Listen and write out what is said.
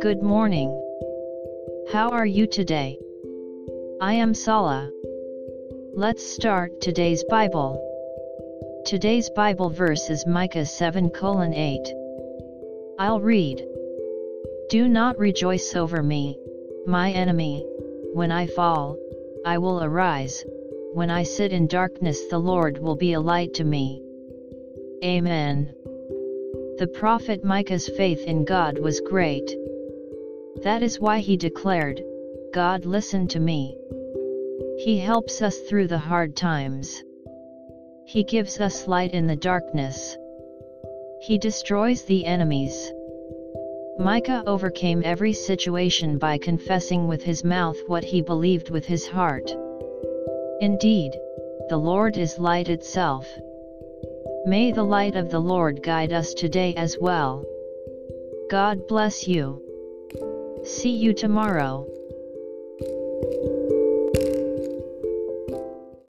Good morning. How are you today? I am Sala. Let's start today's Bible. Today's Bible verse is Micah 7 8. I'll read. Do not rejoice over me, my enemy, when I fall, I will arise, when I sit in darkness the Lord will be a light to me. Amen. The prophet Micah's faith in God was great. That is why he declared, God listen to me. He helps us through the hard times. He gives us light in the darkness. He destroys the enemies. Micah overcame every situation by confessing with his mouth what he believed with his heart. Indeed, the Lord is light itself. May the light of the Lord guide us today as well. God bless you. See you tomorrow.